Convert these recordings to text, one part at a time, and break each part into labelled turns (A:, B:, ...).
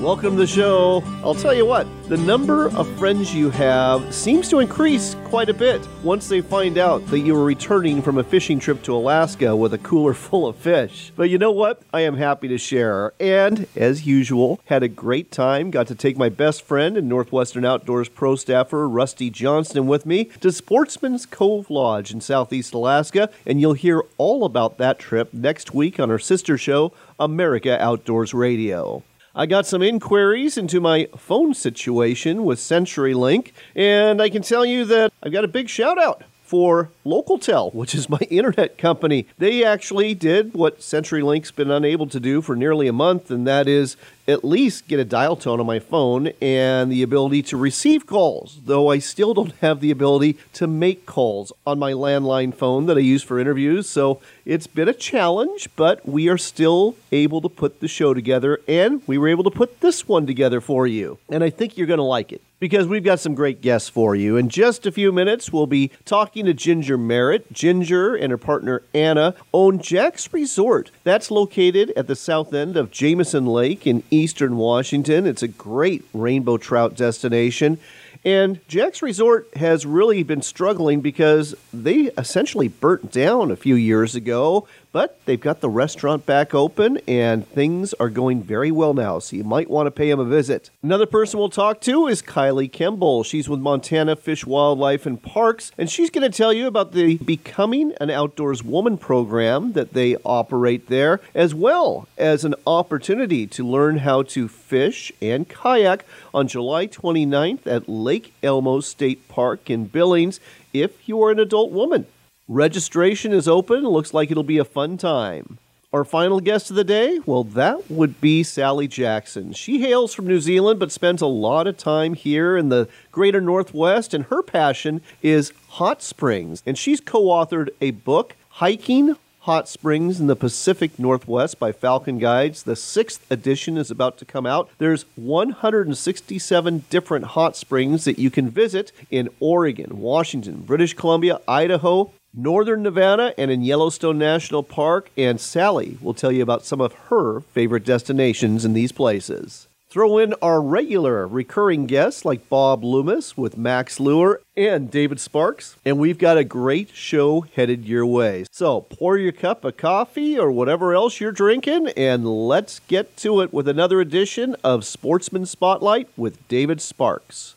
A: Welcome to the show. I'll tell you what, the number of friends you have seems to increase quite a bit once they find out that you are returning from a fishing trip to Alaska with a cooler full of fish. But you know what? I am happy to share. And as usual, had a great time. Got to take my best friend and Northwestern Outdoors pro staffer, Rusty Johnston, with me to Sportsman's Cove Lodge in Southeast Alaska. And you'll hear all about that trip next week on our sister show, America Outdoors Radio. I got some inquiries into my phone situation with CenturyLink, and I can tell you that I've got a big shout out for LocalTel, which is my internet company. They actually did what CenturyLink's been unable to do for nearly a month, and that is at least get a dial tone on my phone and the ability to receive calls, though I still don't have the ability to make calls on my landline phone that I use for interviews. So it's been a challenge, but we are still able to put the show together, and we were able to put this one together for you. And I think you're going to like it because we've got some great guests for you. In just a few minutes, we'll be talking to Ginger Merritt. Ginger and her partner Anna own Jack's Resort. That's located at the south end of Jameson Lake in eastern Washington. It's a great rainbow trout destination. And Jack's Resort has really been struggling because they essentially burnt down a few years ago. But they've got the restaurant back open and things are going very well now, so you might want to pay them a visit. Another person we'll talk to is Kylie Kembel. She's with Montana Fish, Wildlife, and Parks, and she's going to tell you about the Becoming an Outdoors Woman program that they operate there, as well as an opportunity to learn how to fish and kayak on July 29th at Lake Elmo State Park in Billings if you are an adult woman. Registration is open. Looks like it'll be a fun time. Our final guest of the day? Well, that would be Sally Jackson. She hails from New Zealand but spends a lot of time here in the greater Northwest, and her passion is hot springs. And she's co authored a book, Hiking Hot Springs in the Pacific Northwest by Falcon Guides. The sixth edition is about to come out. There's 167 different hot springs that you can visit in Oregon, Washington, British Columbia, Idaho, Northern Nevada, and in Yellowstone National Park. And Sally will tell you about some of her favorite destinations in these places. Throw in our regular recurring guests like Bob Loomis with Mack's Lure and David Sparks, and we've got a great show headed your way. So pour your cup of coffee or whatever else you're drinking, and let's get to it with another edition of Sportsman Spotlight with David Sparks.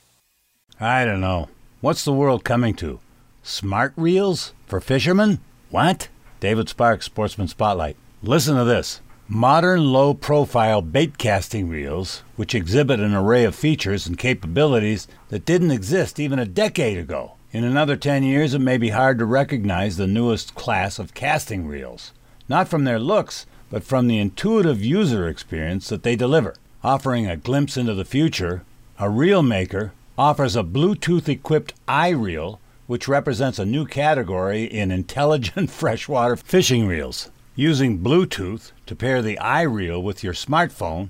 B: I don't know. What's the world coming to? Smart reels for fishermen? What? David Sparks, Sportsman Spotlight. Listen to this. Modern low profile bait casting reels, which exhibit an array of features and capabilities that didn't exist even a decade ago. In another 10 years, it may be hard to recognize the newest class of casting reels, not from their looks, but from the intuitive user experience that they deliver. Offering a glimpse into the future, a reel maker offers a Bluetooth equipped iReel which represents a new category in intelligent freshwater fishing reels. Using Bluetooth to pair the iReel with your smartphone,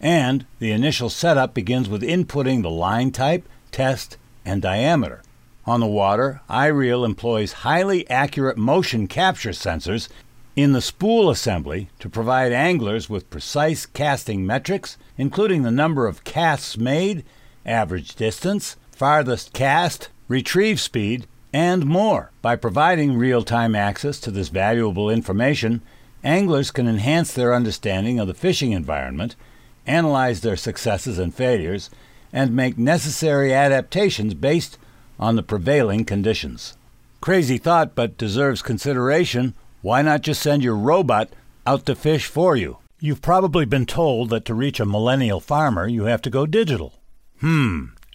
B: and the initial setup begins with inputting the line type, test, and diameter. On the water, iReel employs highly accurate motion capture sensors in the spool assembly to provide anglers with precise casting metrics, including the number of casts made, average distance, farthest cast, retrieve speed, and more. By providing real time access to this valuable information, anglers can enhance their understanding of the fishing environment, analyze their successes and failures, and make necessary adaptations based on the prevailing conditions. Crazy thought, but deserves consideration. Why not just send your robot out to fish for you? You've probably been told that to reach a millennial farmer, you have to go digital. Hmm,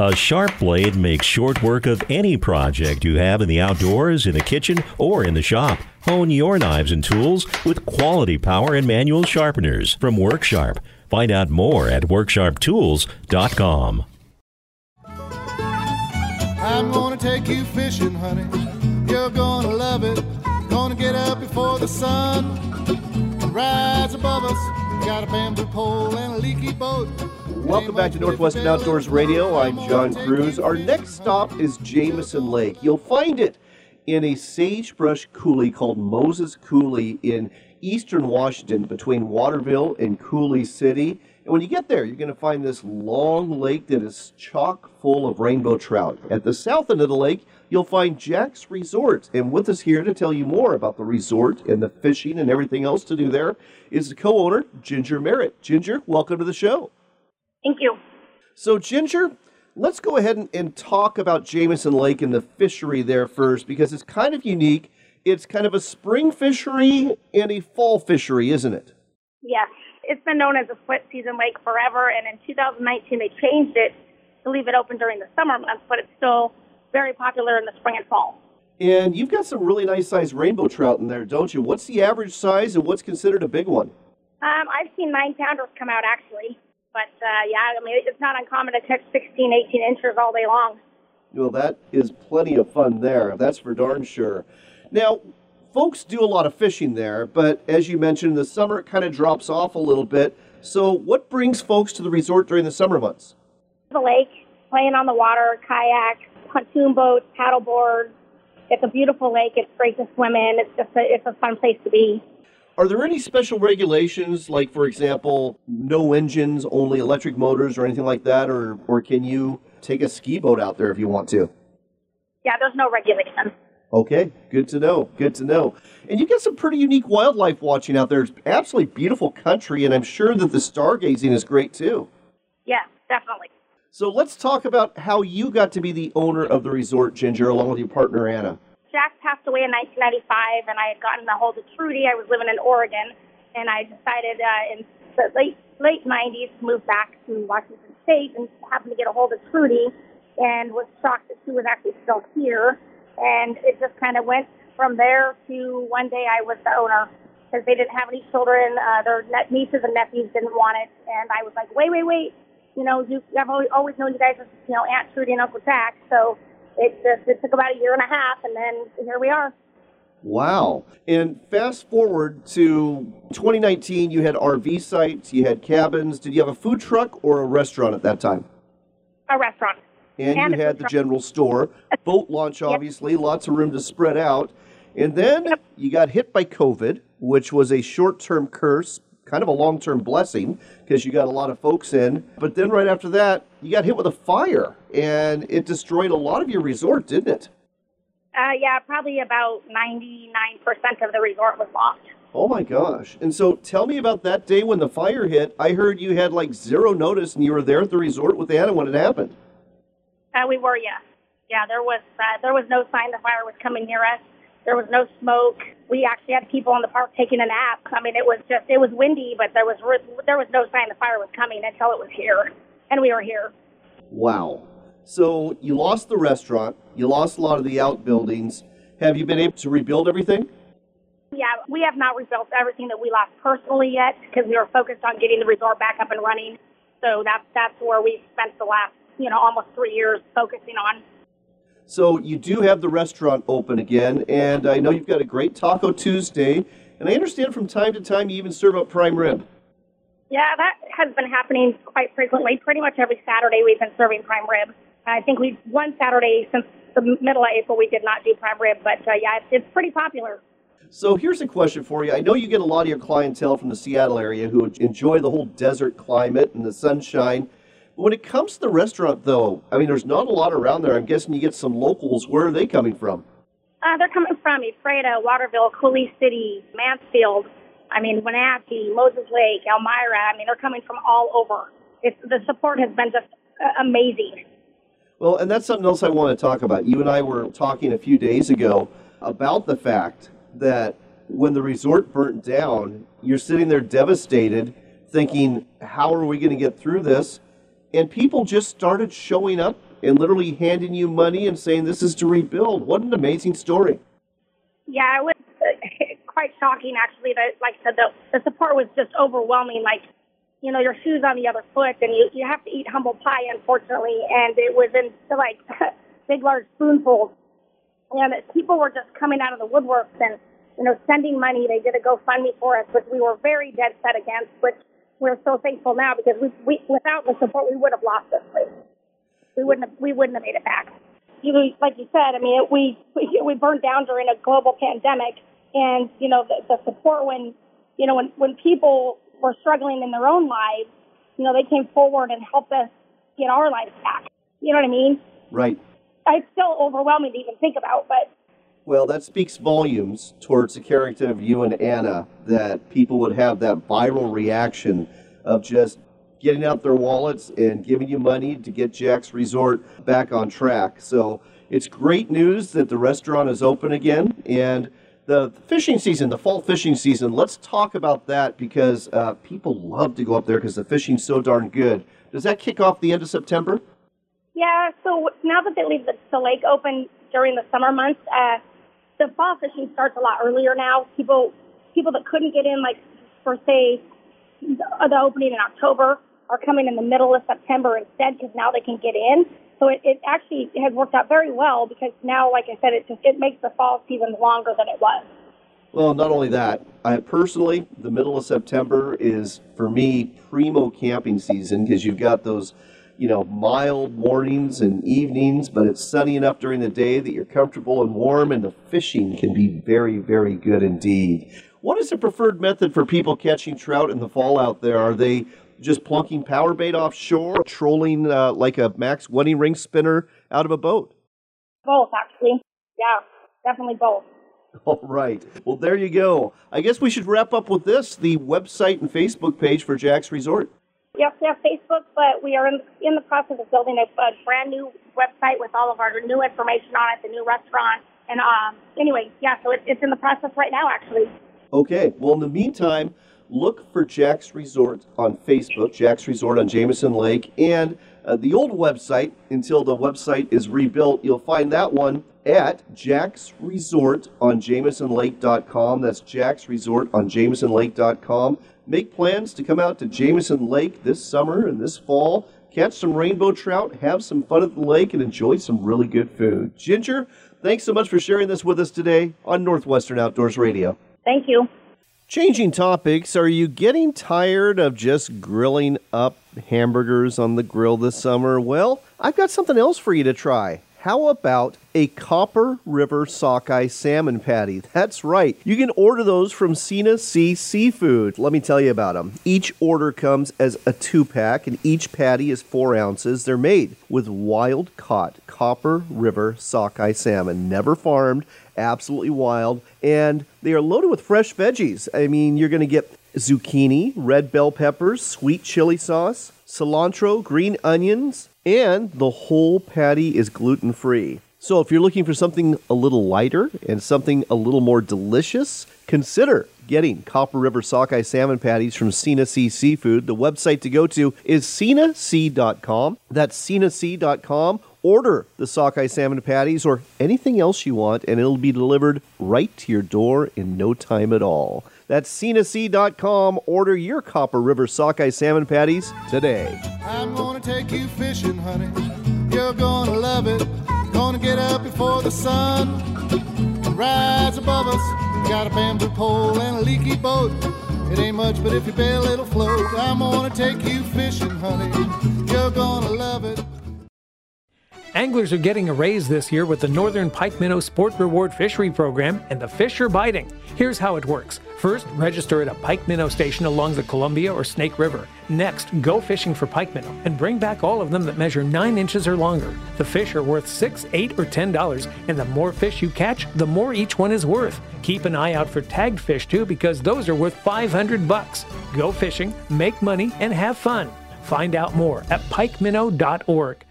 C: A sharp blade makes short work of any project you have in the outdoors, in the kitchen, or in the shop. Hone your knives and tools with quality power and manual sharpeners from Worksharp. Find out more at worksharptools.com.
D: I'm gonna take you fishing, honey. You're gonna love it. Gonna get up before the sun. Rise above us. Got a bamboo pole and a leaky boat.
A: Welcome back to Northwestern Outdoors Radio. I'm John Kruse. Our next stop is Jameson Lake. You'll find it in a sagebrush coulee called Moses Coulee in eastern Washington between Waterville and Coulee City. And when you get there, you're going to find this long lake that is chock full of rainbow trout. At the south end of the lake, you'll find Jack's Resort. And with us here to tell you more about the resort and the fishing and everything else to do there is the co owner, Ginger Merritt. Ginger, welcome to the show.
E: Thank you.
A: So, Ginger, let's go ahead and, and talk about Jameson Lake and the fishery there first because it's kind of unique. It's kind of a spring fishery and a fall fishery, isn't it?
E: Yes. It's been known as a split season lake forever, and in 2019 they changed it to leave it open during the summer months, but it's still very popular in the spring and fall.
A: And you've got some really nice sized rainbow trout in there, don't you? What's the average size and what's considered a big one?
E: Um, I've seen nine pounders come out actually, but uh, yeah, I mean it's not uncommon to catch 16, 18 inches all day long.
A: Well, that is plenty of fun there. That's for darn sure. Now, folks do a lot of fishing there, but as you mentioned, in the summer it kind of drops off a little bit. So, what brings folks to the resort during the summer months?
E: The lake, playing on the water, kayak, pontoon boats, paddle boards. It's a beautiful lake. It's great to swim in. It's just a, it's a fun place to be.
A: Are there any special regulations, like, for example, no engines, only electric motors, or anything like that? Or, or can you take a ski boat out there if you want to?
E: Yeah, there's no regulation.
A: Okay, good to know. Good to know. And you get some pretty unique wildlife watching out there. It's absolutely beautiful country, and I'm sure that the stargazing is great too.
E: Yeah, definitely.
A: So let's talk about how you got to be the owner of the resort, Ginger, along with your partner Anna.
E: Jack passed away in 1995, and I had gotten a hold of Trudy. I was living in Oregon, and I decided uh, in the late late 90s to move back to Washington State, and happened to get a hold of Trudy, and was shocked that she was actually still here. And it just kind of went from there to one day I was the owner because they didn't have any children. Uh, their ne- nieces and nephews didn't want it, and I was like, wait, wait, wait. You know, you, I've always, always known you guys as you know Aunt Trudy and Uncle Jack, so it just it took about a year and a half, and then here we are.
A: Wow. And fast forward to 2019, you had RV sites, you had cabins. Did you have a food truck or a restaurant at that time?
E: A restaurant.
A: And,
E: And
A: you had the general store, boat launch, obviously, lots of room to spread out. And then you got hit by COVID, which was a short term curse, kind of a long term blessing because you got a lot of folks in. But then right after that, you got hit with a fire and it destroyed a lot of your resort, didn't it?
E: Uh, yeah, probably about 99% of the resort was lost.
A: Oh my gosh. And so tell me about that day when the fire hit. I heard you had like zero notice and you were there at the resort with Anna when it happened.
E: Uh, we were, yeah. Yeah, there was uh, there was no sign the fire was coming near us. There was no smoke. We actually had people in the park taking a nap. I mean, it was just it was windy, but there was re- there was no sign the fire was coming until it was here, and we were here.
A: Wow. So you lost the restaurant, you lost a lot of the outbuildings. Have you been able to rebuild everything?
E: Yeah, we have not rebuilt everything that we lost personally yet because we were focused on getting the resort back up and running. So that's that's where we spent the last you know almost three years focusing on.
A: So you do have the restaurant open again, and I know you've got a great Taco Tuesday, and I understand from time to time you even serve up prime rib.
E: Yeah, that has been happening quite frequently. Pretty much every Saturday we've been serving prime rib. I think we one Saturday since the middle of April we did not do prime rib, but uh, yeah, it's, it's pretty popular.
A: So here's a question for you. I know you get a lot of your clientele from the Seattle area who enjoy the whole desert climate and the sunshine. When it comes to the restaurant, though, I mean, there's not a lot around there. I'm guessing you get some locals. Where are they coming from?
E: Uh, they're coming from Ephrata, Waterville, Coulee City, Mansfield. I mean, Wenatchee, Moses Lake, Almira. I mean, they're coming from all over. It's, the support has been just uh, amazing.
A: Well, and that's something else I want to talk about. You and I were talking a few days ago about the fact that when the resort burnt down, you're sitting there devastated, thinking, how are we going to get through this? And people just started showing up and literally handing you money and saying, this is to rebuild. What an amazing story.
E: Yeah, it was uh, quite shocking, actually. That, like I said, the, the support was just overwhelming. Like, you know, your shoes on the other foot, and you, you have to eat humble pie, unfortunately. And it was in like big, large spoonfuls and people were just coming out of the woodworks and you know sending money. They did a GoFundMe for us, which we were very dead set against. Which we're so thankful now because we, we without the support we would have lost this place. We wouldn't have we wouldn't have made it back. You like you said, I mean, it, we we burned down during a global pandemic, and you know the, the support when you know when when people were struggling in their own lives, you know they came forward and helped us get our lives back. You know what I mean?
A: Right
E: it's still overwhelming to even think about, but.
A: Well, that speaks volumes towards the character of you and Anna that people would have that viral reaction of just getting out their wallets and giving you money to get Jack's Resort back on track. So it's great news that the restaurant is open again and the fishing season, the fall fishing season. Let's talk about that because uh, people love to go up there because the fishing's so darn good. Does that kick off the end of September?
E: Yeah, so now that they leave the, the lake open during the summer months, uh, the fall fishing starts a lot earlier now. People people that couldn't get in, like for say the, the opening in October, are coming in the middle of September instead because now they can get in. So it, it actually has worked out very well because now, like I said, it just it makes the fall season longer than it was.
A: Well, not only that, I personally, the middle of September is for me primo camping season because you've got those you know, mild mornings and evenings, but it's sunny enough during the day that you're comfortable and warm, and the fishing can be very, very good indeed. What is the preferred method for people catching trout in the fall out there? Are they just plunking power bait offshore, trolling uh, like a Mack's wedding ring spinner out of a boat?
E: Both, actually. Yeah, definitely both.
A: All right. Well, there you go. I guess we should wrap up with this the website and Facebook page for Jack's Resort.
E: Yes, we have Facebook, but we are in, in the process of building a, a brand new website with all of our new information on it, the new restaurant. And um, anyway, yeah, so it, it's in the process right now, actually.
A: Okay. Well, in the meantime, look for Jack's Resort on Facebook, Jack's Resort on Jameson Lake, and uh, the old website until the website is rebuilt. You'll find that one at Jack's Resort on JamesonLake.com. That's Jack's Resort on JamesonLake.com. Make plans to come out to Jameson Lake this summer and this fall, catch some rainbow trout, have some fun at the lake, and enjoy some really good food. Ginger, thanks so much for sharing this with us today on Northwestern Outdoors Radio.
E: Thank you.
A: Changing topics, are you getting tired of just grilling up hamburgers on the grill this summer? Well, I've got something else for you to try. How about a Copper River sockeye salmon patty? That's right. You can order those from Sena Sea Seafood. Let me tell you about them. Each order comes as a two pack, and each patty is four ounces. They're made with wild caught Copper River sockeye salmon, never farmed, absolutely wild, and they are loaded with fresh veggies. I mean, you're going to get zucchini, red bell peppers, sweet chili sauce, cilantro, green onions, and the whole patty is gluten free. So if you're looking for something a little lighter and something a little more delicious, consider getting Copper River sockeye salmon patties from Sena Sea Seafood. The website to go to is senasea.com. That's senasea.com Order the sockeye salmon patties or anything else you want, and it'll be delivered right to your door in no time at all. That's senasea.com. Order your Copper River sockeye salmon patties today.
D: I'm gonna take you fishing, honey. You're gonna love it. Gonna get up before the sun rise above us. Got a bamboo pole and a leaky boat. It ain't much, but if you bail, it'll float. I'm gonna take you fishing, honey. You're gonna love it.
F: Anglers are getting a raise this year with the Northern Pike Minnow Sport Reward Fishery Program, and the fish are biting. Here's how it works. First, register at a pike minnow station along the Columbia or Snake River. Next, go fishing for pike minnow and bring back all of them that measure 9 inches or longer. The fish are worth 6 8 or $10, and the more fish you catch, the more each one is worth. Keep an eye out for tagged fish too because those are worth 500 bucks. Go fishing, make money, and have fun. Find out more at pikeminnow.org.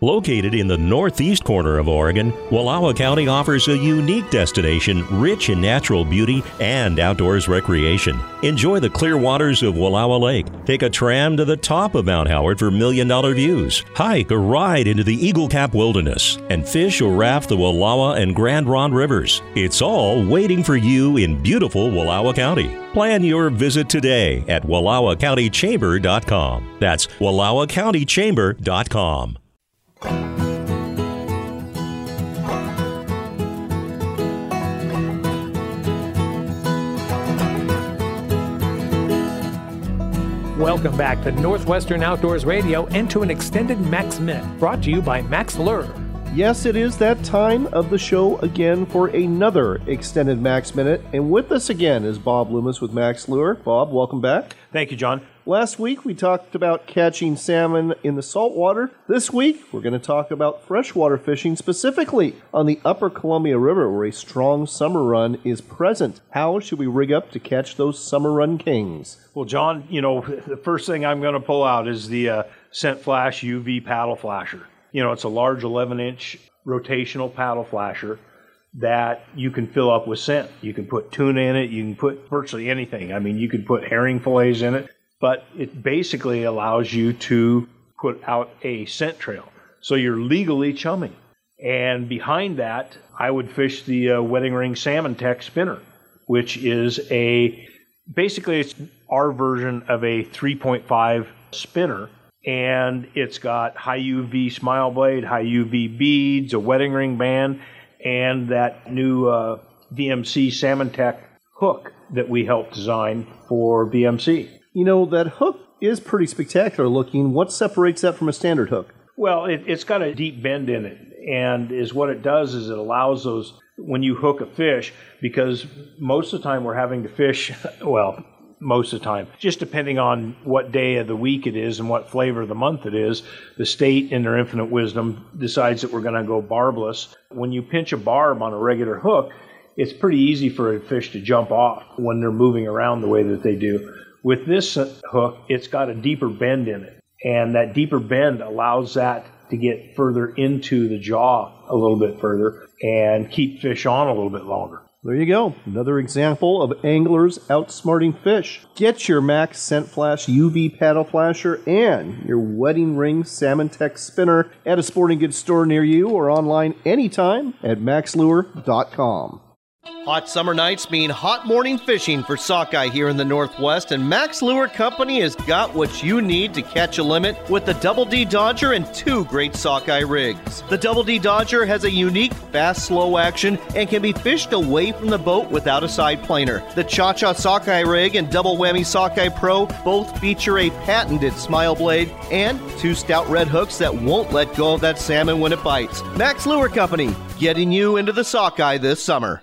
C: Located in the northeast corner of Oregon, Wallowa County offers a unique destination rich in natural beauty and outdoors recreation. Enjoy the clear waters of Wallowa Lake. Take a tram to the top of Mount Howard for million dollar views. Hike or ride into the Eagle Cap Wilderness and fish or raft the Wallowa and Grand Ronde rivers. It's all waiting for you in beautiful Wallowa County. Plan your visit today at WallowaCountyChamber.com. That's WallowaCountyChamber.com.
F: Welcome back to Northwestern Outdoors Radio and to an extended Mack's Minute brought to you by Mack's Lure.
A: Yes, it is that time of the show again for another extended Mack's Minute. And with us again is Bob Loomis with Mack's Lure. Bob, welcome back.
G: Thank you, John.
A: Last week we talked about catching salmon in the saltwater. This week we're going to talk about freshwater fishing, specifically on the upper Columbia River where a strong summer run is present. How should we rig up to catch those summer run kings?
G: Well, John, you know, the first thing I'm going to pull out is the uh, Scent Flash UV paddle flasher. You know, it's a large 11 inch rotational paddle flasher that you can fill up with scent. You can put tuna in it, you can put virtually anything. I mean, you could put herring fillets in it, but it basically allows you to put out a scent trail. So you're legally chumming. And behind that, I would fish the uh, Wedding Ring Salmon Tech spinner, which is a basically it's our version of a 3.5 spinner and it's got high UV smile blade, high UV beads, a wedding ring band, and that new uh, VMC Salmon Tech hook that we helped design for VMC.
A: You know, that hook is pretty spectacular looking. What separates that from a standard hook?
G: Well, it, it's got a deep bend in it, and is what it does is it allows those when you hook a fish because most of the time we're having to fish well most of the time. Just depending on what day of the week it is and what flavor of the month it is, the state, in their infinite wisdom, decides that we're going to go barbless. When you pinch a barb on a regular hook, it's pretty easy for a fish to jump off when they're moving around the way that they do. With this hook, it's got a deeper bend in it, and that deeper bend allows that to get further into the jaw a little bit further and keep fish on a little bit longer.
A: There you go. Another example of anglers outsmarting fish. Get your Mack's Scent Flash UV paddle flasher and your Wedding Ring Salmon Tech spinner at a sporting goods store near you or online anytime at mackslure.com. Hot summer nights mean hot morning fishing for sockeye here in the Northwest, and Mack's Lure Company has got what you need to catch a limit with the Double D Dodger and two great sockeye rigs. The Double D Dodger has a unique fast, slow action and can be fished away from the boat without a side planer. The Cha Cha Sockeye rig and Double Whammy Sockeye Pro both feature a patented smile blade and two stout red hooks that won't let go of that salmon when it bites. Mack's Lure Company, getting you into the sockeye this summer.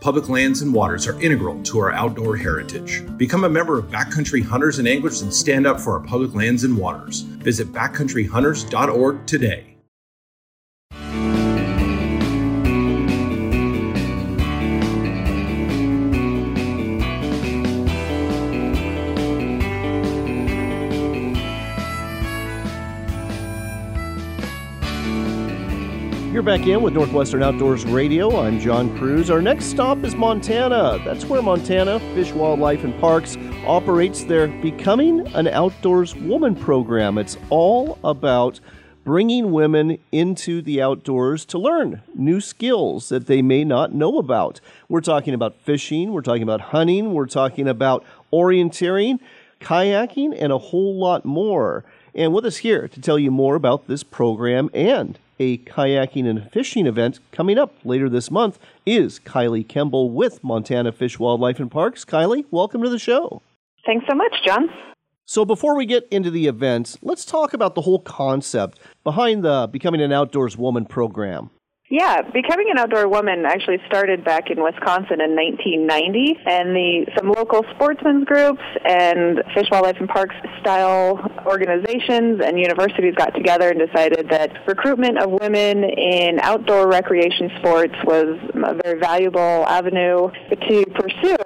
H: Public lands and waters are integral to our outdoor heritage. Become a member of Backcountry Hunters and Anglers and stand up for our public lands and waters. Visit backcountryhunters.org today.
A: You're back in with Northwestern Outdoors Radio. I'm John Kruse. Our next stop is Montana. That's where Montana Fish, Wildlife, and Parks operates their Becoming an Outdoors Woman program. It's all about bringing women into the outdoors to learn new skills that they may not know about. We're talking about fishing, we're talking about hunting, we're talking about orienteering, kayaking, and a whole lot more. And with us here to tell you more about this program and a kayaking and fishing event coming up later this month is Kylie Kembel with Montana Fish, Wildlife, and Parks. Kylie, welcome to the show.
I: Thanks so much, John.
A: So, before we get into the events, let's talk about the whole concept behind the Becoming an Outdoors Woman program.
I: Yeah, becoming an outdoor woman actually started back in Wisconsin in 1990, and the some local sportsmen's groups and fish, wildlife, and parks style organizations and universities got together and decided that recruitment of women in outdoor recreation sports was a very valuable avenue to pursue.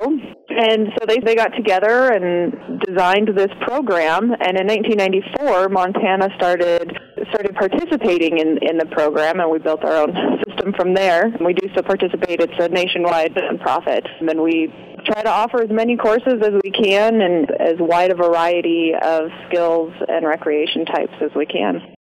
I: And so they, they got together and designed this program. And in 1994, Montana started started participating in, in the program, and we built our own system from there. And we do still participate. It's a nationwide nonprofit. And we try to offer as many courses as we can and as wide a variety of skills and recreation types as we can.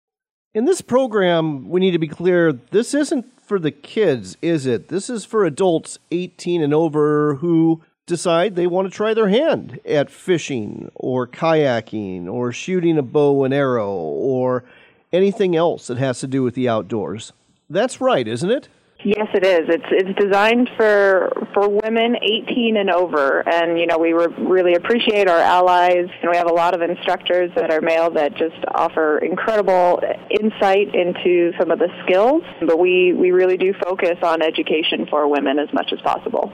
A: In this program, we need to be clear this isn't for the kids, is it? This is for adults 18 and over who decide they want to try their hand at fishing or kayaking or shooting a bow and arrow or anything else that has to do with the outdoors. That's right, isn't it?
I: Yes, it is. It's it's designed for for women 18 and over, and you know we re- really appreciate our allies, and we have a lot of instructors that are male that just offer incredible insight into some of the skills. But we we really do focus on education for women as much as possible.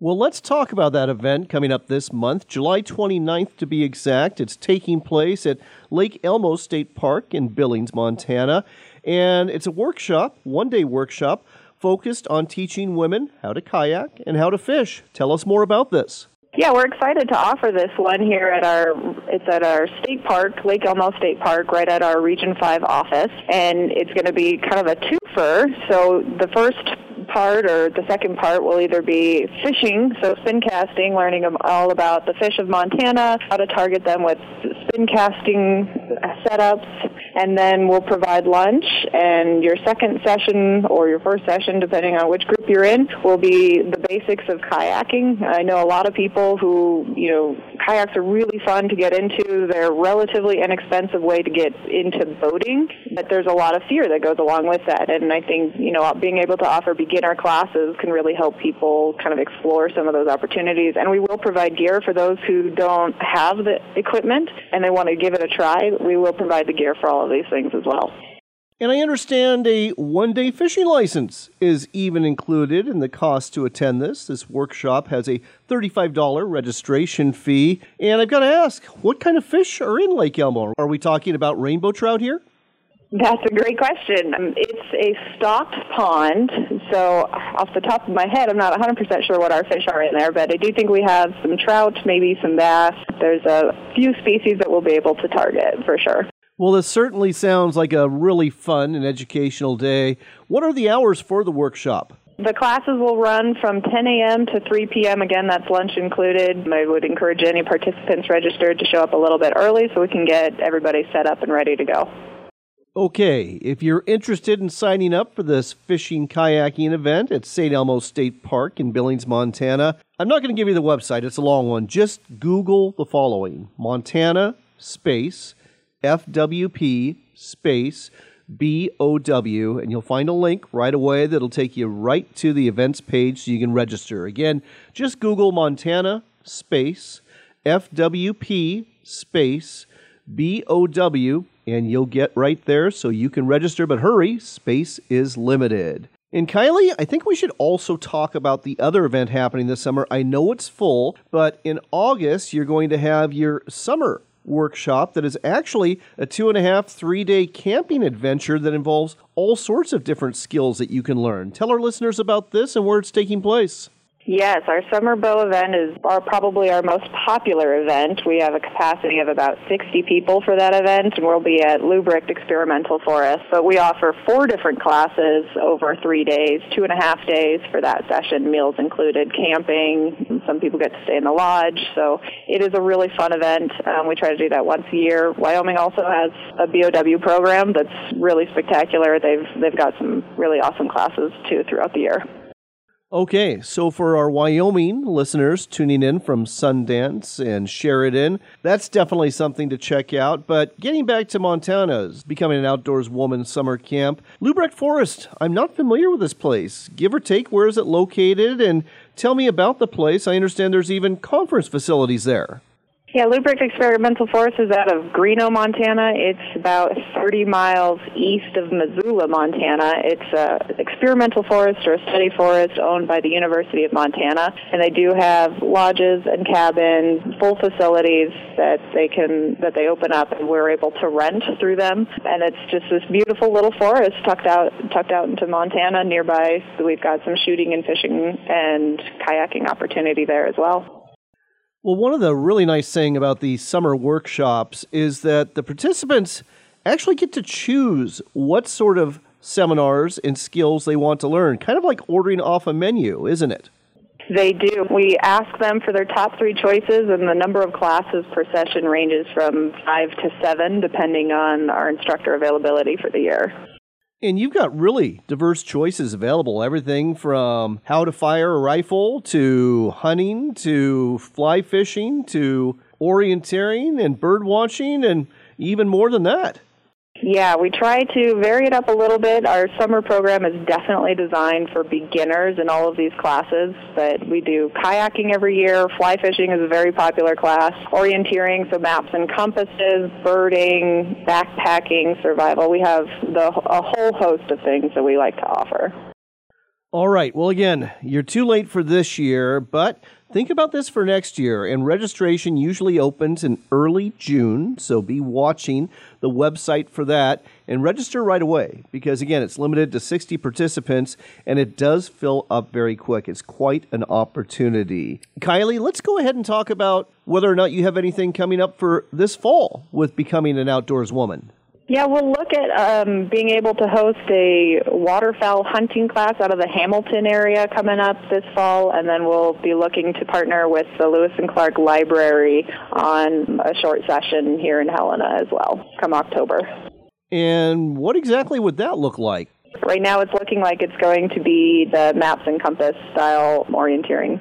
A: Well, let's talk about that event coming up this month, July 29th to be exact. It's taking place at Lake Elmo State Park in Billings, Montana. And it's a workshop, one day workshop, focused on teaching women how to kayak and how to fish. Tell us more about this.
I: Yeah, we're excited to offer this one here at our it's at our state park, Lake Elmo State Park, right at our Region 5 office, and it's going to be kind of a twofer. So the first part or the second part will either be fishing, so spin casting, learning all about the fish of Montana, how to target them with spin casting setups, and then we'll provide lunch. And your second session or your first session, depending on which group you're in, will be the basics of kayaking. I know a lot of people who, you know, kayaks are really fun to get into. They're a relatively inexpensive way to get into boating, but there's a lot of fear that goes along with that. And I think, you know, being able to offer beginner classes can really help people kind of explore some of those opportunities. And we will provide gear for those who don't have the equipment and they want to give it a try. We will provide the gear for all of these things as well.
A: And I understand a one day fishing license is even included in the cost to attend this. This workshop has a $35 registration fee. And I've got to ask, what kind of fish are in Lake Elmo? Are we talking about rainbow trout here?
I: That's a great question. It's a stocked pond, so off the top of my head, I'm not 100% sure what our fish are in there, but I do think we have some trout, maybe some bass. There's a few species that we'll be able to target for sure.
A: Well, this certainly sounds like a really fun and educational day. What are the hours for the workshop?
I: The classes will run from 10 a.m. to 3 p.m. Again, that's lunch included. I would encourage any participants registered to show up a little bit early so we can get everybody set up and ready to go.
A: Okay, if you're interested in signing up for this fishing kayaking event at St. Elmo State Park in Billings, Montana, I'm not going to give you the website, it's a long one. Just Google the following Montana space FWP space BOW, and you'll find a link right away that'll take you right to the events page so you can register. Again, just Google Montana space FWP space BOW, and you'll get right there so you can register. But hurry, space is limited. And Kylie, I think we should also talk about the other event happening this summer. I know it's full, but in August, you're going to have your summer workshop that is actually a two and a half, three day camping adventure that involves all sorts of different skills that you can learn. Tell our listeners about this and where it's taking place.
I: Yes, our summer bow event is our, probably our most popular event. We have a capacity of about 60 people for that event, and we'll be at Lubrecht Experimental Forest. But we offer four different classes over three days, two and a half days for that session, meals included, camping. Some people get to stay in the lodge, so it is a really fun event. Um, we try to do that once a year. Wyoming also has a BOW program that's really spectacular. They've they've got some really awesome classes too throughout the year.
A: Okay, so for our Wyoming listeners tuning in from Sundance and Sheridan, that's definitely something to check out. But getting back to Montana's Becoming an Outdoors Woman summer camp, Lubrecht Forest, I'm not familiar with this place. Give or take, where is it located? And tell me about the place. I understand there's even conference facilities there.
I: Yeah, Lubrecht Experimental Forest is out of Greenough, Montana. It's about 30 miles east of Missoula, Montana. It's a experimental forest or a study forest owned by the University of Montana, and they do have lodges and cabins, full facilities that they can that they open up, and we're able to rent through them. And it's just this beautiful little forest tucked out tucked out into Montana. Nearby, so we've got some shooting and fishing and kayaking opportunity there as well.
A: Well, one of the really nice thing about these summer workshops is that the participants actually get to choose what sort of seminars and skills they want to learn, kind of like ordering off a menu, isn't it?
I: They do. We ask them for their top three choices, and the number of classes per session ranges from five to seven, depending on our instructor availability for the year.
A: And you've got really diverse choices available. Everything from how to fire a rifle to hunting to fly fishing to orienteering and bird watching and even more than that.
I: Yeah, we try to vary it up a little bit. Our summer program is definitely designed for beginners in all of these classes, but we do kayaking every year. Fly fishing is a very popular class. Orienteering, so maps and compasses, birding, backpacking, survival. We have the, a whole host of things that we like to offer.
A: All right. Well, again, you're too late for this year, but Think about this for next year, and registration usually opens in early June, so be watching the website for that and register right away because, again, it's limited to 60 participants and it does fill up very quick. It's quite an opportunity. Kylie, let's go ahead and talk about whether or not you have anything coming up for this fall with becoming an outdoors woman.
I: Yeah, we'll look at um, being able to host a waterfowl hunting class out of the Hamilton area coming up this fall, and then we'll be looking to partner with the Lewis and Clark Library on a short session here in Helena as well, come October.
A: And what exactly would that look like?
I: Right now, it's looking like it's going to be the maps and compass style orienteering.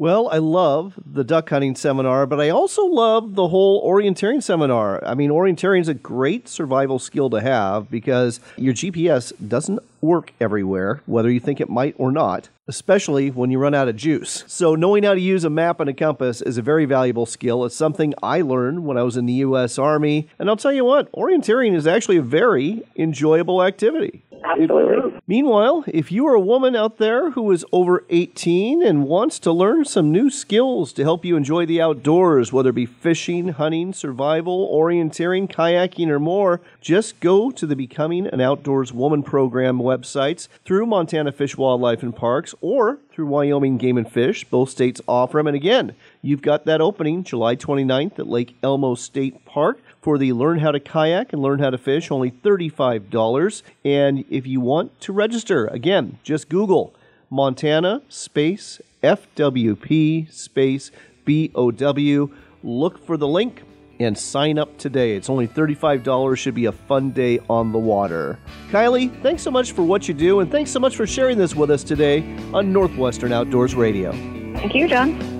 A: Well, I love the duck hunting seminar, but I also love the whole orienteering seminar. I mean, orienteering is a great survival skill to have because your GPS doesn't work everywhere, whether you think it might or not, especially when you run out of juice. So, knowing how to use a map and a compass is a very valuable skill. It's something I learned when I was in the U.S. Army. And I'll tell you what, orienteering is actually a very enjoyable activity.
I: Absolutely.
A: Meanwhile, if you are a woman out there who is over 18 and wants to learn some new skills to help you enjoy the outdoors, whether it be fishing, hunting, survival, orienteering, kayaking, or more, just go to the Becoming an Outdoors Woman program websites through Montana Fish, Wildlife, and Parks or through Wyoming Game and Fish. Both states offer them. And again, you've got that opening July 29th at Lake Elmo State Park for the Learn How to Kayak and Learn How to Fish, only $35. And if you want to register, again, just Google Montana space FWP space BOW. Look for the link and sign up today. It's only $35. Should be a fun day on the water. Kylie, thanks so much for what you do, and thanks so much for sharing this with us today on Northwestern Outdoors Radio.
I: Thank you, John.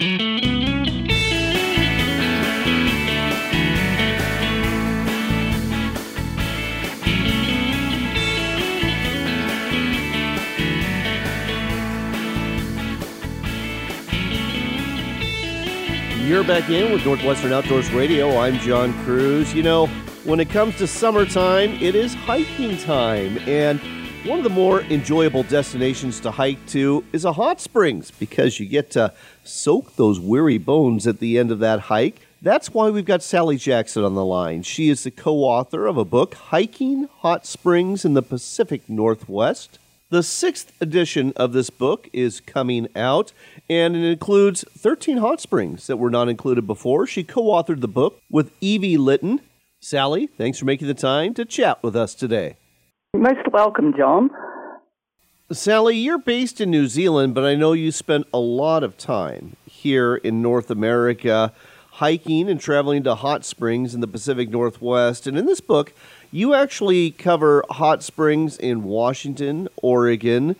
A: You're back in with Northwestern Outdoors Radio. I'm John Kruse. You know, when it comes to summertime, it is hiking time. And one of the more enjoyable destinations to hike to is a hot springs because you get to soak those weary bones at the end of that hike. That's why we've got Sally Jackson on the line. She is the co author of a book, Hiking Hot Springs in the Pacific Northwest. The sixth edition of this book is coming out, and it includes 13 hot springs that were not included before. She co authored the book with Evie Litton. Sally, thanks for making the time to chat with us today.
J: Most welcome, John.
A: Sally, you're based in New Zealand, but I know you spent a lot of time here in North America hiking and traveling to hot springs in the Pacific Northwest. And in this book, you actually cover hot springs in Washington, Oregon,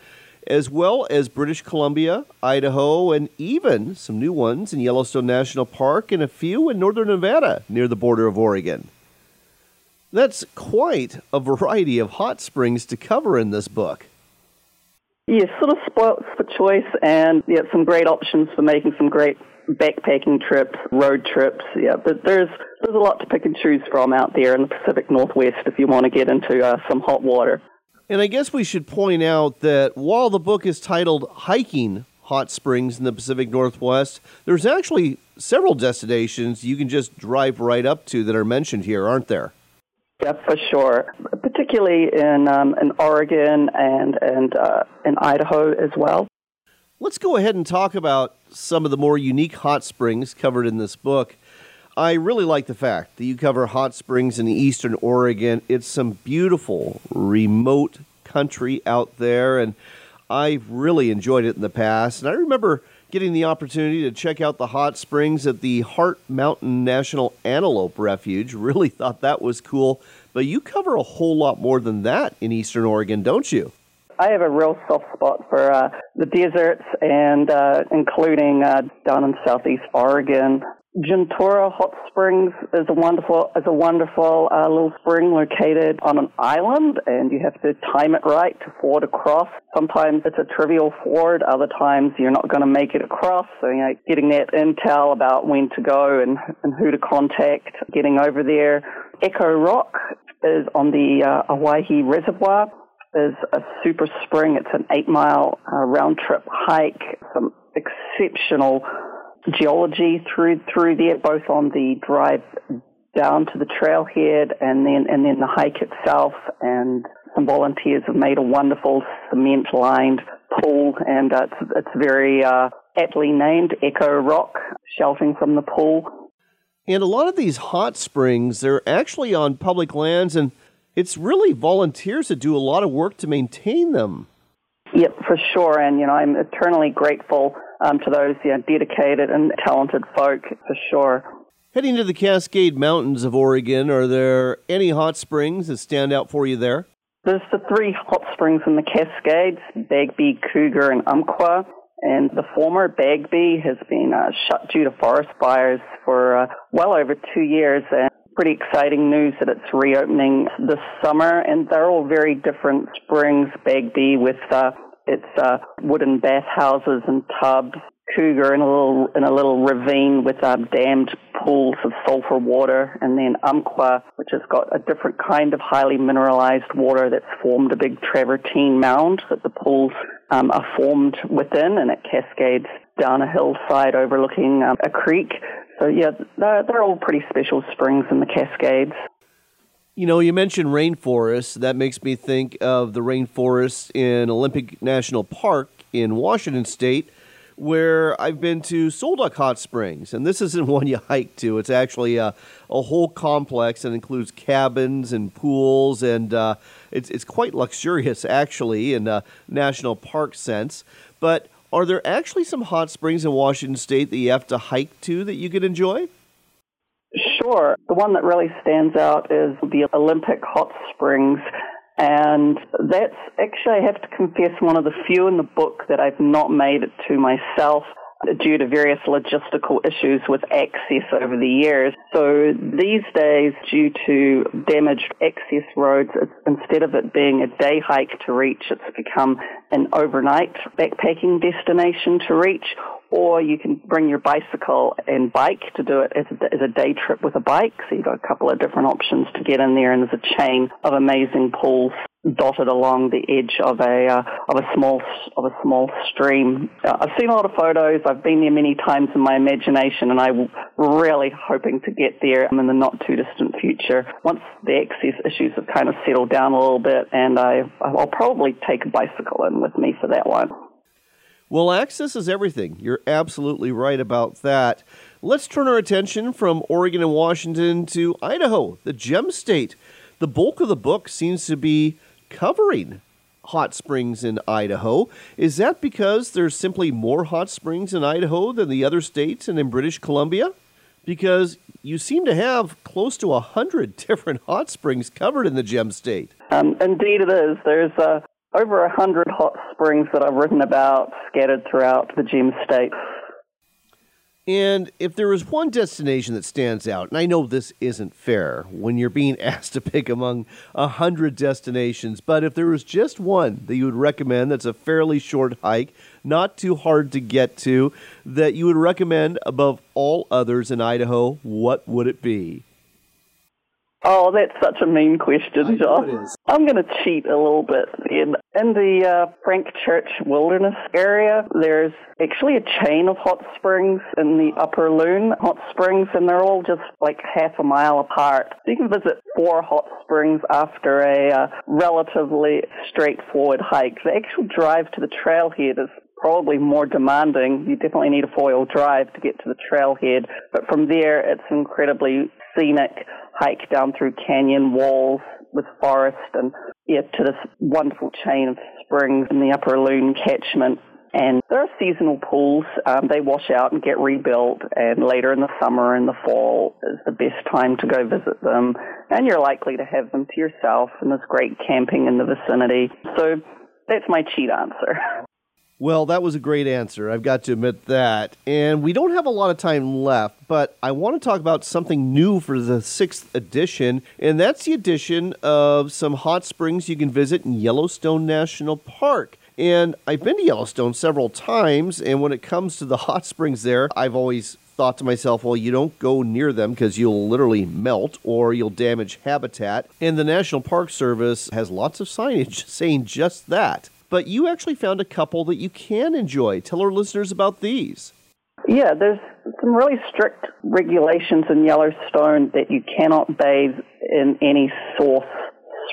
A: as well as British Columbia, Idaho, and even some new ones in Yellowstone National Park and a few in northern Nevada near the border of Oregon. That's quite a variety of hot springs to cover in this book.
J: Yes, sort of spoils for choice, and yeah, some great options for making some great backpacking trips, road trips. Yeah, but there's there's a lot to pick and choose from out there in the Pacific Northwest if you want to get into uh, some hot water.
A: And I guess we should point out that while the book is titled Hiking Hot Springs in the Pacific Northwest, there's actually several destinations you can just drive right up to that are mentioned here, aren't there?
J: Yeah, for sure. Particularly in um, in Oregon and and uh, in Idaho as well.
A: Let's go ahead and talk about some of the more unique hot springs covered in this book. I really like the fact that you cover hot springs in eastern Oregon. It's some beautiful, remote country out there, and I've really enjoyed it in the past. And I remember getting the opportunity to check out the hot springs at the Hart Mountain National Antelope Refuge. Really thought that was cool. But you cover a whole lot more than that in eastern Oregon, don't you?
J: I have a real soft spot for uh, the deserts and uh, including uh, down in southeast Oregon. Juntura Hot Springs is a wonderful is a wonderful uh, little spring located on an island, and you have to time it right to ford across. Sometimes it's a trivial ford, other times you're not going to make it across. So you know, getting that intel about when to go and, and who to contact, getting over there. Echo Rock is on the uh, Reservoir is a super spring. It's an eight mile uh, round trip hike. Some exceptional geology through through there, both on the drive down to the trailhead and then and then the hike itself. And some volunteers have made a wonderful cement lined pool, and uh, it's it's very uh, aptly named Echo Rock, shelving from the pool.
A: And a lot of these hot springs, they're actually on public lands and it's really volunteers that do a lot of work to maintain them.
J: Yep, for sure. And, you know, I'm eternally grateful um, to those you know, dedicated and talented folk, for sure.
A: Heading to the Cascade Mountains of Oregon, are there any hot springs that stand out for you there?
J: There's the three hot springs in the Cascades, Bagby, Cougar, and Umpqua. And the former Bagby has been uh, shut due to forest fires for uh, well over two years. And pretty exciting news that it's reopening this summer, and they're all very different springs. Bagby with uh, its uh, wooden bathhouses and tubs. Cougar in a little in a little ravine with uh, dammed pools of sulfur water, and then Umpqua, which has got a different kind of highly mineralized water that's formed a big travertine mound that the pools um, are formed within, and it cascades down a hillside overlooking um, a creek. So yeah, they're, they're all pretty special springs in the Cascades.
A: You know, you mentioned rainforests. That makes me think of the rainforest in Olympic National Park in Washington State, where I've been to Sol Duc Hot Springs. And this isn't one you hike to, it's actually a, a whole complex that includes cabins and pools, and uh, it's, it's quite luxurious, actually, in a national park sense. But are there actually some hot springs in Washington State that you have to hike to that you could enjoy?
J: Sure. The one that really stands out is the Olympic Hot Springs. And that's actually, I have to confess, one of the few in the book that I've not made it to myself due to various logistical issues with access over the years. So these days, due to damaged access roads, instead of it being a day hike to reach, it's become an overnight backpacking destination to reach, or you can bring your bicycle and bike to do it as a, as a day trip with a bike. So you've got a couple of different options to get in there, and there's a chain of amazing pools dotted along the edge of a uh, of a small of a small stream. Uh, I've seen a lot of photos. I've been there many times in my imagination, and I'm really hoping to get there in the not too distant future. Once the access issues have kind of settled down a little bit, and I I'll probably take a bicycle in with me for that one.
A: Well, access is everything. You're absolutely right about that. Let's turn our attention from Oregon and Washington to Idaho, the gem state. The bulk of the book seems to be covering hot springs in Idaho. Is that because there's simply more hot springs in Idaho than the other states and in British Columbia? Because you seem to have close to a hundred different hot springs covered in the gem state.
J: Um, indeed, it is. There's uh, over a hundred hot springs that I've written about scattered throughout the gem state.
A: And if there is one destination that stands out, and I know this isn't fair when you're being asked to pick among a hundred destinations, but if there was just one that you would recommend that's a fairly short hike, not too hard to get to, that you would recommend above all others in Idaho, what would it be?
J: Oh, that's such a mean question, John. I'm going to cheat a little bit. In, in the uh, Frank Church Wilderness area, there's actually a chain of hot springs in the Upper Loon hot springs, and they're all just like half a mile apart. You can visit four hot springs after a uh, relatively straightforward hike. The actual drive to the trailhead is probably more demanding. You definitely need a four-wheel drive to get to the trailhead, but from there it's incredibly scenic hike down through canyon walls with forest and yeah, to this wonderful chain of springs in the Upper Loon catchment. And there are seasonal pools. Um, they wash out and get rebuilt, and later in the summer and the fall is the best time to go visit them. And you're likely to have them to yourself, and there's great camping in the vicinity. So that's my cheat answer.
A: Well, that was a great answer. I've got to admit that. And we don't have a lot of time left, but I want to talk about something new for the sixth edition, and that's the addition of some hot springs you can visit in Yellowstone National Park. And I've been to Yellowstone several times, and when it comes to the hot springs there, I've always thought to myself, well, you don't go near them because you'll literally melt or you'll damage habitat. And the National Park Service has lots of signage saying just that but you actually found a couple that you can enjoy. Tell our listeners about these.
J: Yeah, there's some really strict regulations in Yellowstone that you cannot bathe in any source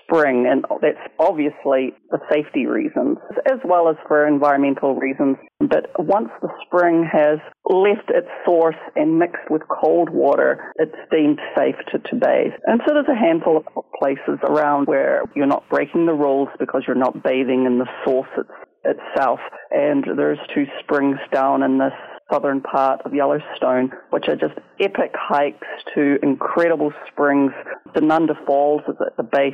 J: spring, and that's obviously for safety reasons as well as for environmental reasons. But once the spring has left its source and mixed with cold water, it's deemed safe to, to bathe. And so there's a handful of places around where you're not breaking the rules because you're not bathing in the source itself. And there's two springs down in this southern part of Yellowstone, which are just epic hikes to incredible springs. Dunanda Falls is at the base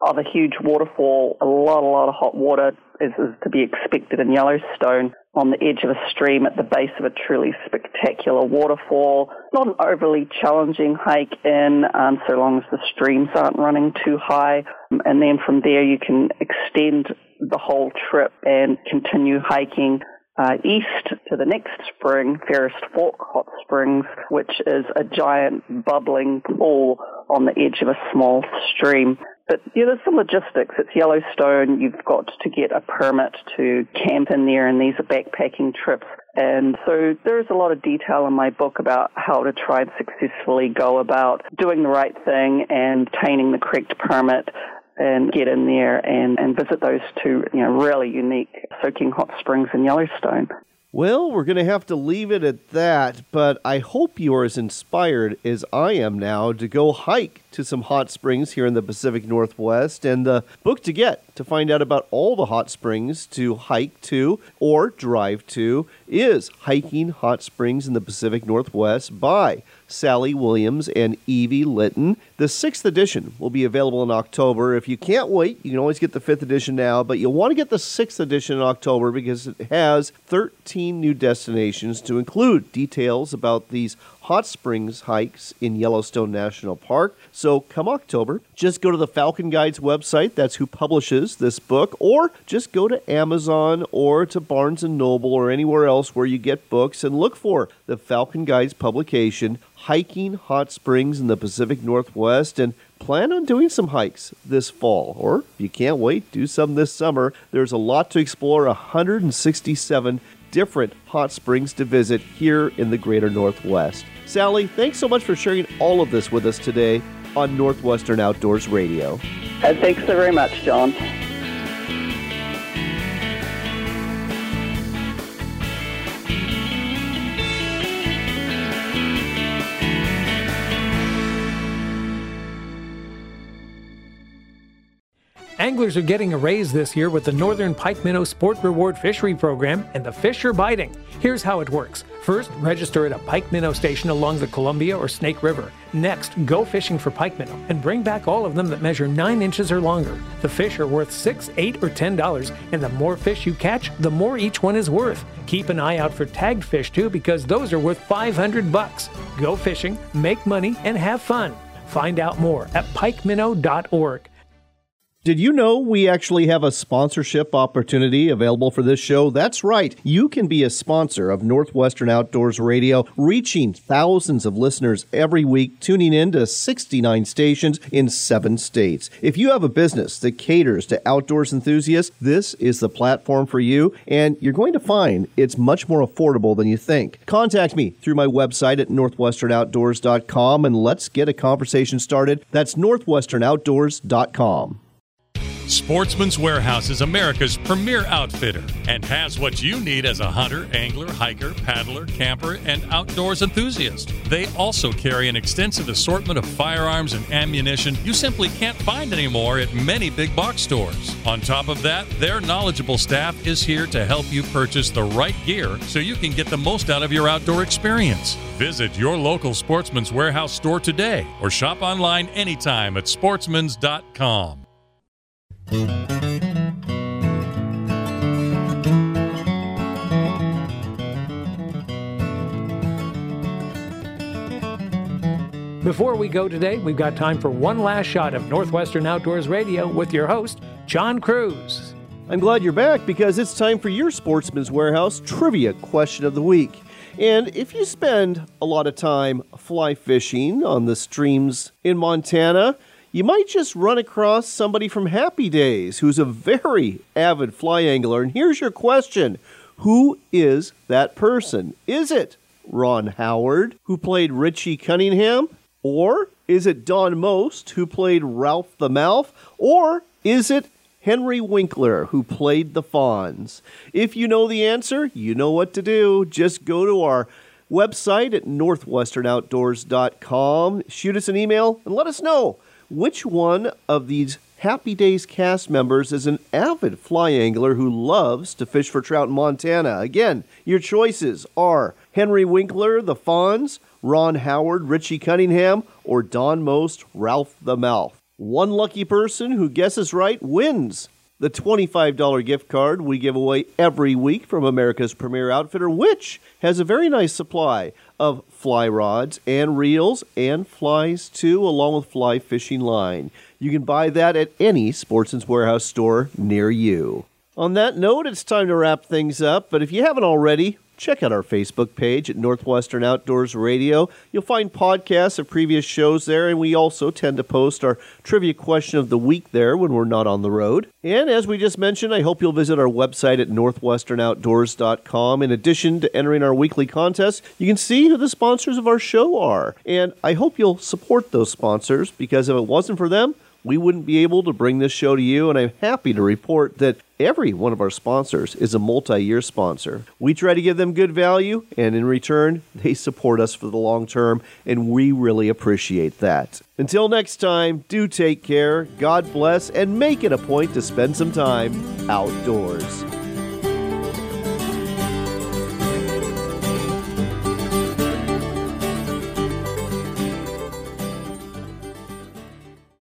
J: of a huge waterfall, a lot, a lot of hot water is, is to be expected in Yellowstone on the edge of a stream at the base of a truly spectacular waterfall. Not an overly challenging hike in, um, so long as the streams aren't running too high. And then from there you can extend the whole trip and continue hiking uh, east to the next spring, Ferris Fork Hot Springs, which is a giant bubbling pool on the edge of a small stream. But yeah, there's some logistics. It's Yellowstone. You've got to get a permit to camp in there, and these are backpacking trips. And so there's a lot of detail in my book about how to try and successfully go about doing the right thing and obtaining the correct permit and get in there and, and visit those two, you know, really unique soaking hot springs in Yellowstone.
A: Well, we're going to have to leave it at that, but I hope you are as inspired as I am now to go hike to some hot springs here in the Pacific Northwest. And the book to get to find out about all the hot springs to hike to or drive to is Hiking Hot Springs in the Pacific Northwest by Sally Williams and Evie Litton. The sixth edition will be available in October. If you can't wait, you can always get the fifth edition now, but you'll want to get the sixth edition in October because it has 13 new destinations to include details about these hot springs hikes in Yellowstone National Park. So come October, just go to the Falcon Guides website. That's who publishes this book, or just go to Amazon or to Barnes and Noble or anywhere else where you get books and look for the Falcon Guides publication, Hiking Hot Springs in the Pacific Northwest, and plan on doing some hikes this fall. Or if you can't wait, do some this summer. There's a lot to explore 167 different hot springs to visit here in the greater Northwest. Sally, thanks so much for sharing all of this with us today on Northwestern Outdoors Radio.
J: And thanks so very much, John.
F: Anglers are getting a raise this year with the Northern Pike Minnow Sport Reward Fishery Program, and the fish are biting. Here's how it works. First, register at a pike minnow station along the Columbia or Snake River. Next, go fishing for pike minnow and bring back all of them that measure 9 inches or longer. The fish are worth 6 8 or $10, and the more fish you catch, the more each one is worth. Keep an eye out for tagged fish too because those are worth 500 bucks. Go fishing, make money, and have fun. Find out more at pikeminnow.org.
A: Did you know we actually have a sponsorship opportunity available for this show? That's right. You can be a sponsor of Northwestern Outdoors Radio, reaching thousands of listeners every week, tuning in to 69 stations in seven states. If you have a business that caters to outdoors enthusiasts, this is the platform for you, and you're going to find it's much more affordable than you think. Contact me through my website at northwesternoutdoors.com and let's get a conversation started. That's northwesternoutdoors.com.
K: Sportsman's Warehouse is America's premier outfitter and has what you need as a hunter, angler, hiker, paddler, camper, and outdoors enthusiast. They also carry an extensive assortment of firearms and ammunition you simply can't find anymore at many big box stores. On top of that, their knowledgeable staff is here to help you purchase the right gear so you can get the most out of your outdoor experience. Visit your local Sportsman's Warehouse store today or shop online anytime at sportsmans.com.
F: Before we go today, we've got time for one last shot of Northwestern Outdoors Radio with your host, John Kruse.
A: I'm glad you're back because it's time for your Sportsman's Warehouse trivia question of the week. And if you spend a lot of time fly fishing on the streams in Montana, you might just run across somebody from Happy Days who's a very avid fly angler. And here's your question Who is that person? Is it Ron Howard, who played Richie Cunningham? Or is it Don Most, who played Ralph the Mouth? Or is it Henry Winkler, who played the Fonz? If you know the answer, you know what to do. Just go to our website at northwesternoutdoors.com, shoot us an email, and let us know which one of these Happy Days cast members is an avid fly angler who loves to fish for trout in Montana. Again, your choices are Henry Winkler, the Fonz, Ron Howard, Richie Cunningham, or Don Most, Ralph the Mouth. One lucky person who guesses right wins the $25 gift card we give away every week from America's Premier Outfitter, which has a very nice supply of fly rods and reels and flies too, along with fly fishing line. You can buy that at any Sportsman's Warehouse store near you. On that note, it's time to wrap things up, but if you haven't already, check out our Facebook page at Northwestern Outdoors Radio. You'll find podcasts of previous shows there, and we also tend to post our trivia question of the week there when we're not on the road. And as we just mentioned, I hope you'll visit our website at northwesternoutdoors.com. In addition to entering our weekly contest, you can see who the sponsors of our show are. And I hope you'll support those sponsors because if it wasn't for them, we wouldn't be able to bring this show to you. And I'm happy to report that every one of our sponsors is a multi year sponsor. We try to give them good value, and in return, they support us for the long term, and we really appreciate that. Until next time, do take care, God bless, and make it a point to spend some time outdoors.